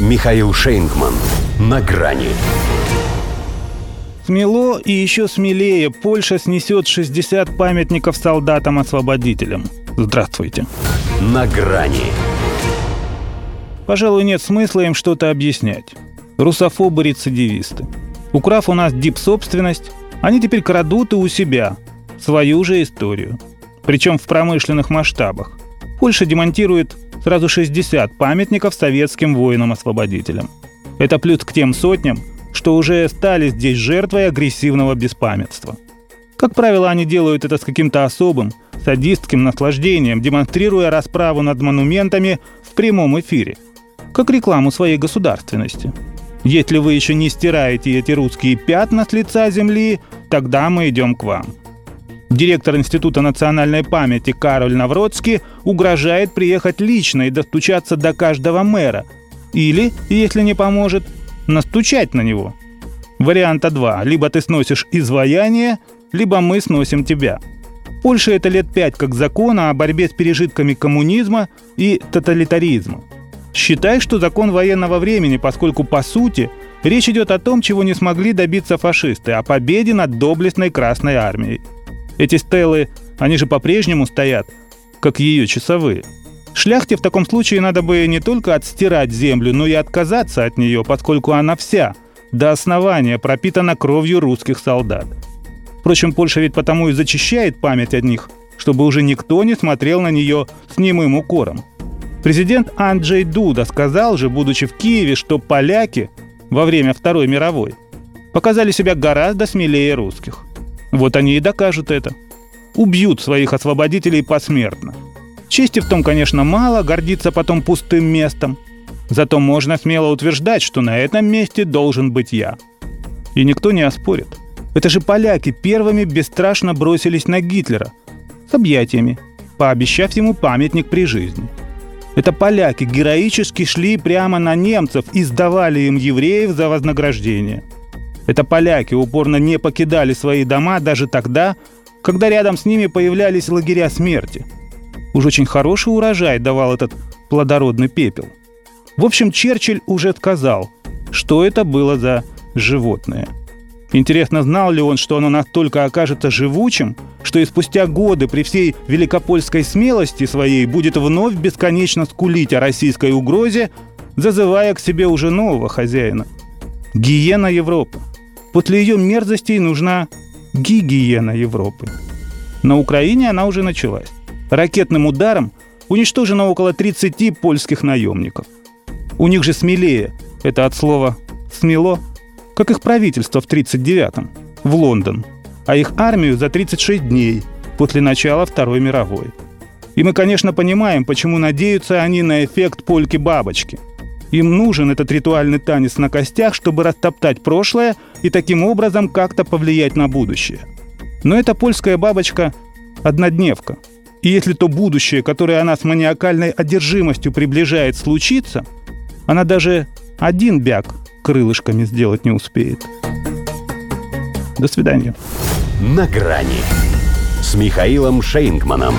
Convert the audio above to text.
Михаил Шейнгман. На грани. Смело и еще смелее Польша снесет 60 памятников солдатам-освободителям. Здравствуйте. На грани. Пожалуй, нет смысла им что-то объяснять. Русофобы-рецидивисты. Украв у нас дип-собственность, они теперь крадут и у себя свою же историю. Причем в промышленных масштабах. Польша демонтирует сразу 60 памятников советским воинам-освободителям. Это плюс к тем сотням, что уже стали здесь жертвой агрессивного беспамятства. Как правило, они делают это с каким-то особым, садистским наслаждением, демонстрируя расправу над монументами в прямом эфире, как рекламу своей государственности. Если вы еще не стираете эти русские пятна с лица земли, тогда мы идем к вам. Директор Института национальной памяти Кароль Навродский угрожает приехать лично и достучаться до каждого мэра. Или, если не поможет, настучать на него. Варианта два. Либо ты сносишь изваяние, либо мы сносим тебя. Польша это лет пять как закона о борьбе с пережитками коммунизма и тоталитаризма. Считай, что закон военного времени, поскольку, по сути, речь идет о том, чего не смогли добиться фашисты, о победе над доблестной Красной Армией – эти стелы, они же по-прежнему стоят, как ее часовые. Шляхте в таком случае надо бы не только отстирать землю, но и отказаться от нее, поскольку она вся, до основания, пропитана кровью русских солдат. Впрочем, Польша ведь потому и зачищает память о них, чтобы уже никто не смотрел на нее с немым укором. Президент Анджей Дуда сказал же, будучи в Киеве, что поляки во время Второй мировой показали себя гораздо смелее русских. Вот они и докажут это. Убьют своих освободителей посмертно. Чести в том, конечно, мало, гордиться потом пустым местом. Зато можно смело утверждать, что на этом месте должен быть я. И никто не оспорит. Это же поляки первыми бесстрашно бросились на Гитлера с объятиями, пообещав ему памятник при жизни. Это поляки героически шли прямо на немцев и сдавали им евреев за вознаграждение – это поляки упорно не покидали свои дома даже тогда, когда рядом с ними появлялись лагеря смерти. Уж очень хороший урожай давал этот плодородный пепел. В общем, Черчилль уже сказал, что это было за животное. Интересно, знал ли он, что оно настолько окажется живучим, что и спустя годы при всей великопольской смелости своей будет вновь бесконечно скулить о российской угрозе, зазывая к себе уже нового хозяина. Гиена Европы. После ее мерзостей нужна гигиена Европы. На Украине она уже началась. Ракетным ударом уничтожено около 30 польских наемников. У них же смелее, это от слова «смело», как их правительство в 39-м, в Лондон, а их армию за 36 дней после начала Второй мировой. И мы, конечно, понимаем, почему надеются они на эффект польки-бабочки – им нужен этот ритуальный танец на костях, чтобы растоптать прошлое и таким образом как-то повлиять на будущее. Но эта польская бабочка – однодневка. И если то будущее, которое она с маниакальной одержимостью приближает, случится, она даже один бяг крылышками сделать не успеет. До свидания. На грани с Михаилом Шейнгманом.